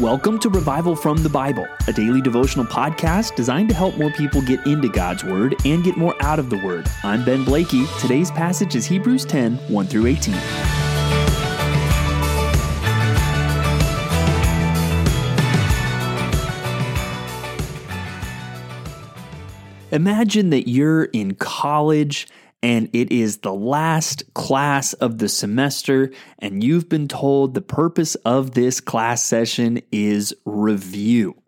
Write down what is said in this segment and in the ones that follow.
Welcome to Revival from the Bible, a daily devotional podcast designed to help more people get into God's Word and get more out of the Word. I'm Ben Blakey. Today's passage is Hebrews 10 1 through 18. Imagine that you're in college and it is the last class of the semester, and you've been told the purpose of this class session is review.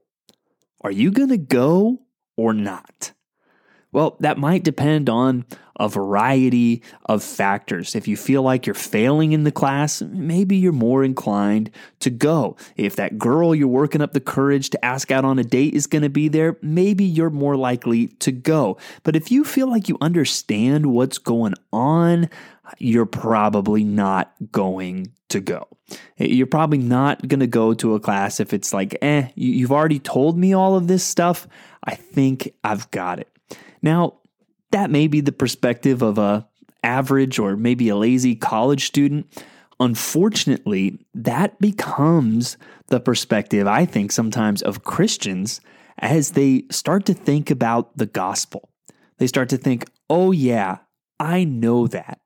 Are you going to go or not? Well, that might depend on a variety of factors. If you feel like you're failing in the class, maybe you're more inclined to go. If that girl you're working up the courage to ask out on a date is going to be there, maybe you're more likely to go. But if you feel like you understand what's going on, you're probably not going to go. You're probably not going to go to a class if it's like, eh, you've already told me all of this stuff. I think I've got it. Now, that may be the perspective of a average or maybe a lazy college student. Unfortunately, that becomes the perspective, I think, sometimes of Christians as they start to think about the gospel. They start to think, oh, yeah, I know that.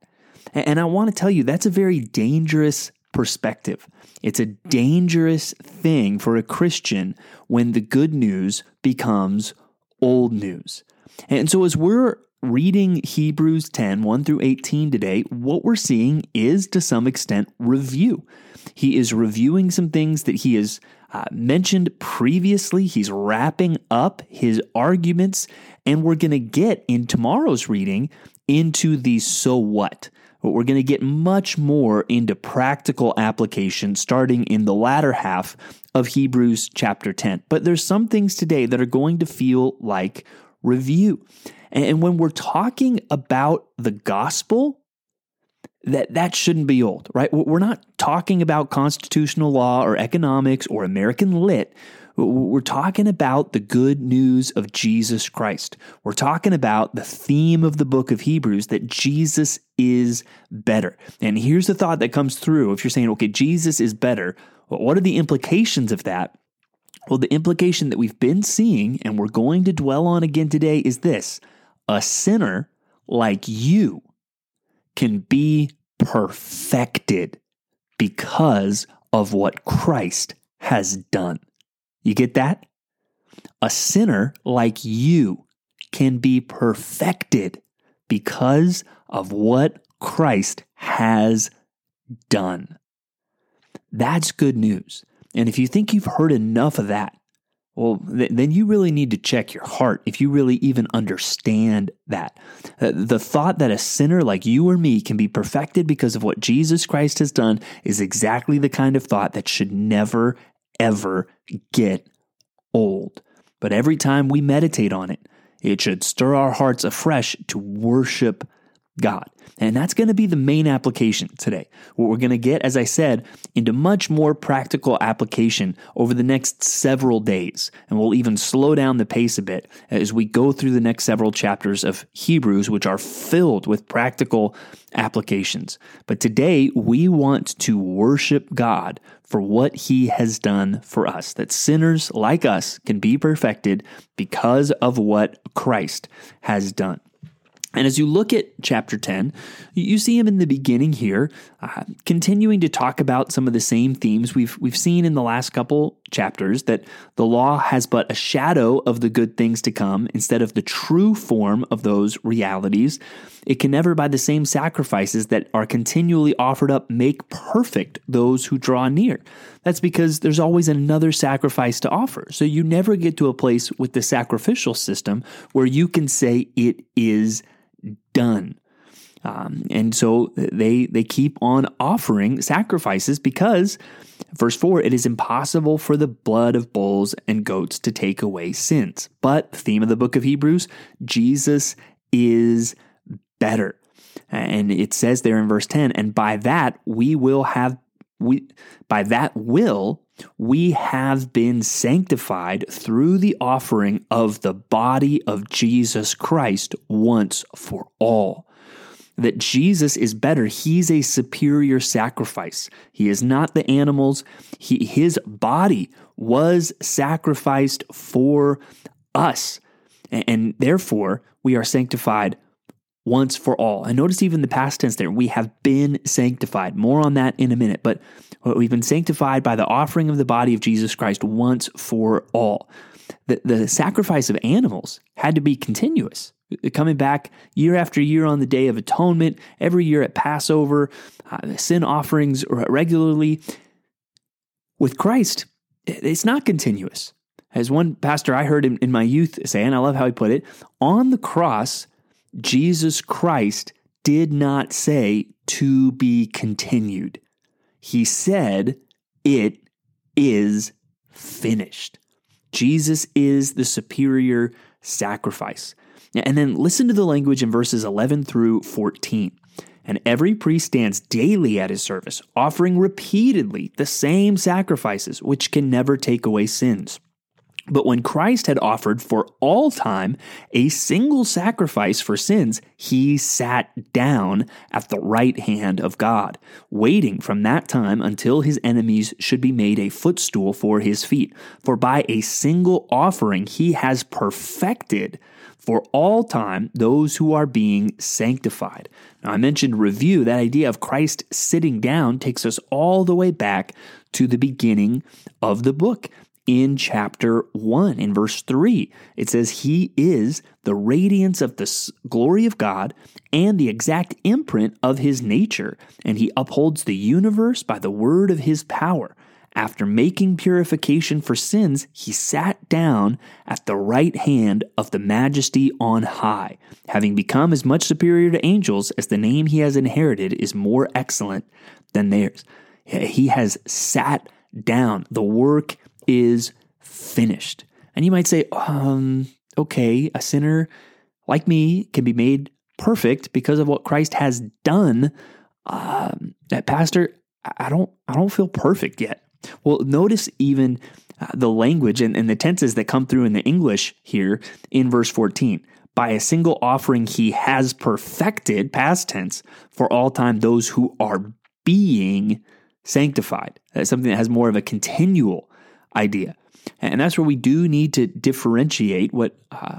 And I want to tell you, that's a very dangerous perspective. It's a dangerous thing for a Christian when the good news becomes old news. And so, as we're reading Hebrews 10 1 through 18 today, what we're seeing is to some extent review. He is reviewing some things that he has uh, mentioned previously. He's wrapping up his arguments, and we're going to get in tomorrow's reading into the so what. But we're going to get much more into practical application starting in the latter half of Hebrews chapter 10. But there's some things today that are going to feel like review. And when we're talking about the gospel, that that shouldn't be old, right? We're not talking about constitutional law or economics or American lit. We're talking about the good news of Jesus Christ. We're talking about the theme of the book of Hebrews that Jesus is better. And here's the thought that comes through if you're saying, okay, Jesus is better, what are the implications of that? Well, the implication that we've been seeing and we're going to dwell on again today is this a sinner like you can be perfected because of what Christ has done. You get that? A sinner like you can be perfected because of what Christ has done. That's good news. And if you think you've heard enough of that, well, th- then you really need to check your heart if you really even understand that. Uh, the thought that a sinner like you or me can be perfected because of what Jesus Christ has done is exactly the kind of thought that should never, ever get old. But every time we meditate on it, it should stir our hearts afresh to worship God. And that's going to be the main application today. What we're going to get, as I said, into much more practical application over the next several days. And we'll even slow down the pace a bit as we go through the next several chapters of Hebrews, which are filled with practical applications. But today, we want to worship God for what he has done for us, that sinners like us can be perfected because of what Christ has done. And as you look at chapter 10, you see him in the beginning here, uh, continuing to talk about some of the same themes we've, we've seen in the last couple chapters that the law has but a shadow of the good things to come instead of the true form of those realities. It can never, by the same sacrifices that are continually offered up, make perfect those who draw near. That's because there's always another sacrifice to offer. So you never get to a place with the sacrificial system where you can say it is done. Um, and so they they keep on offering sacrifices because verse 4 it is impossible for the blood of bulls and goats to take away sins but theme of the book of hebrews jesus is better and it says there in verse 10 and by that we will have we by that will we have been sanctified through the offering of the body of Jesus Christ once for all. That Jesus is better. He's a superior sacrifice. He is not the animals. He, his body was sacrificed for us. And, and therefore, we are sanctified once for all. And notice even the past tense there. We have been sanctified. More on that in a minute. But we've been sanctified by the offering of the body of Jesus Christ once for all. The, the sacrifice of animals had to be continuous coming back year after year on the Day of Atonement, every year at Passover, uh, sin offerings regularly. With Christ, it's not continuous. As one pastor I heard in, in my youth say, and I love how he put it, on the cross, Jesus Christ did not say to be continued. He said, it is finished. Jesus is the superior sacrifice. And then listen to the language in verses 11 through 14. And every priest stands daily at his service, offering repeatedly the same sacrifices, which can never take away sins. But when Christ had offered for all time a single sacrifice for sins, he sat down at the right hand of God, waiting from that time until his enemies should be made a footstool for his feet. For by a single offering he has perfected for all time those who are being sanctified. Now, I mentioned review. That idea of Christ sitting down takes us all the way back to the beginning of the book. In chapter 1, in verse 3, it says, He is the radiance of the glory of God and the exact imprint of His nature, and He upholds the universe by the word of His power. After making purification for sins, he sat down at the right hand of the majesty on high, having become as much superior to angels as the name he has inherited is more excellent than theirs. He has sat down. The work is finished. And you might say, um, okay, a sinner like me can be made perfect because of what Christ has done. Um, that pastor, I don't, I don't feel perfect yet. Well, notice even uh, the language and, and the tenses that come through in the English here in verse 14. By a single offering, he has perfected, past tense, for all time those who are being sanctified. That's something that has more of a continual idea. And that's where we do need to differentiate what uh,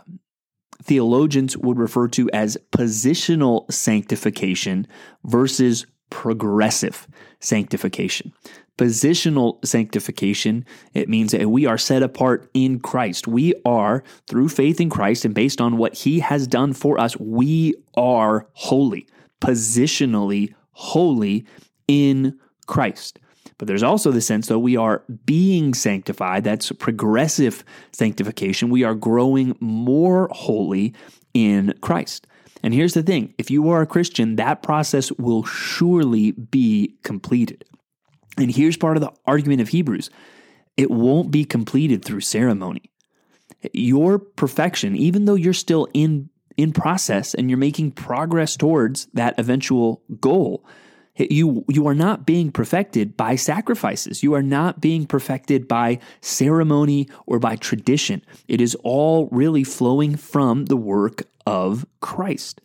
theologians would refer to as positional sanctification versus progressive sanctification. Positional sanctification, it means that we are set apart in Christ. We are, through faith in Christ and based on what he has done for us, we are holy, positionally holy in Christ. But there's also the sense, though, we are being sanctified. That's progressive sanctification. We are growing more holy in Christ. And here's the thing if you are a Christian, that process will surely be completed. And here's part of the argument of Hebrews it won't be completed through ceremony. Your perfection, even though you're still in, in process and you're making progress towards that eventual goal, you, you are not being perfected by sacrifices. You are not being perfected by ceremony or by tradition. It is all really flowing from the work of Christ.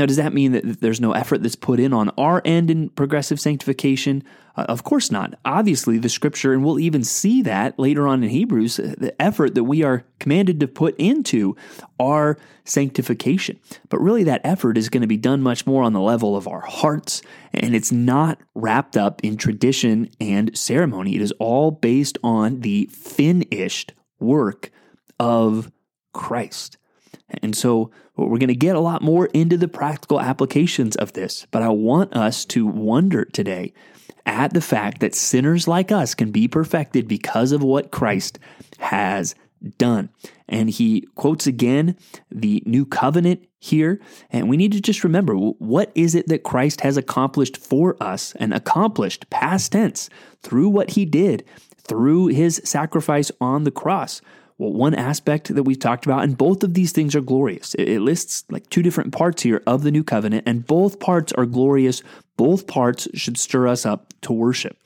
Now, does that mean that there's no effort that's put in on our end in progressive sanctification? Uh, of course not. Obviously, the scripture, and we'll even see that later on in Hebrews, uh, the effort that we are commanded to put into our sanctification. But really, that effort is going to be done much more on the level of our hearts, and it's not wrapped up in tradition and ceremony. It is all based on the finished work of Christ. And so we're going to get a lot more into the practical applications of this, but I want us to wonder today at the fact that sinners like us can be perfected because of what Christ has done. And he quotes again the new covenant here. And we need to just remember what is it that Christ has accomplished for us and accomplished past tense through what he did through his sacrifice on the cross well, one aspect that we've talked about, and both of these things are glorious. It, lists like two different parts here of the new covenant, and both parts are glorious. Both parts should stir us up to worship.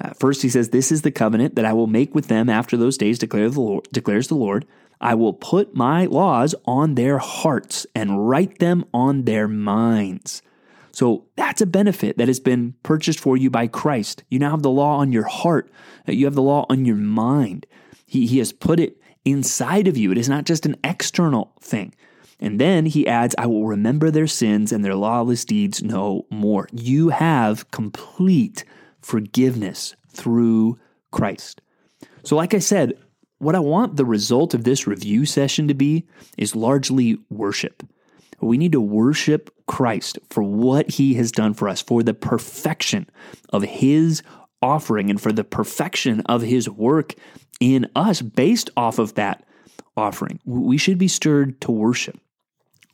Uh, first, he says, This is the covenant that I will make with them after those days, declare the Lord, declares the Lord. I will put my laws on their hearts and write them on their minds. So that's a benefit that has been purchased for you by Christ. You now have the law on your heart, you have the law on your mind. He, he has put it inside of you. It is not just an external thing. And then he adds, I will remember their sins and their lawless deeds no more. You have complete forgiveness through Christ. So, like I said, what I want the result of this review session to be is largely worship. We need to worship Christ for what he has done for us, for the perfection of his offering, and for the perfection of his work in us based off of that offering. We should be stirred to worship.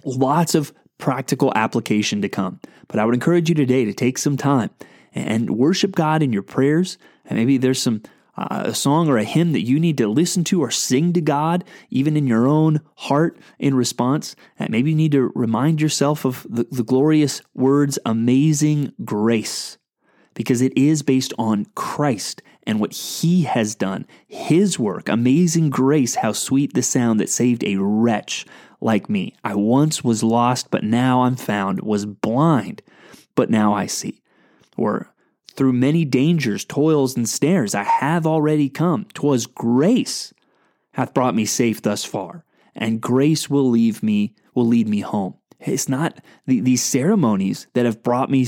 Lots of practical application to come. But I would encourage you today to take some time and worship God in your prayers. And maybe there's some uh, a song or a hymn that you need to listen to or sing to God, even in your own heart in response. And maybe you need to remind yourself of the, the glorious words, amazing grace, because it is based on Christ and what he has done, his work. Amazing grace, how sweet the sound that saved a wretch like me. I once was lost, but now I'm found, was blind, but now I see. Or through many dangers, toils, and snares, I have already come. 'Twas grace hath brought me safe thus far, and grace will leave me, will lead me home. It's not the, these ceremonies that have brought me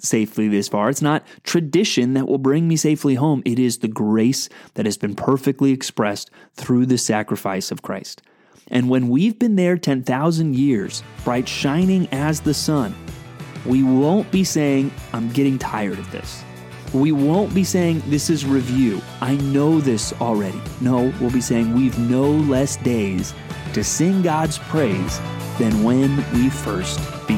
safely this far. It's not tradition that will bring me safely home. It is the grace that has been perfectly expressed through the sacrifice of Christ. And when we've been there 10,000 years, bright shining as the sun, we won't be saying, I'm getting tired of this. We won't be saying, This is review. I know this already. No, we'll be saying, We've no less days to sing God's praise than when we first begun.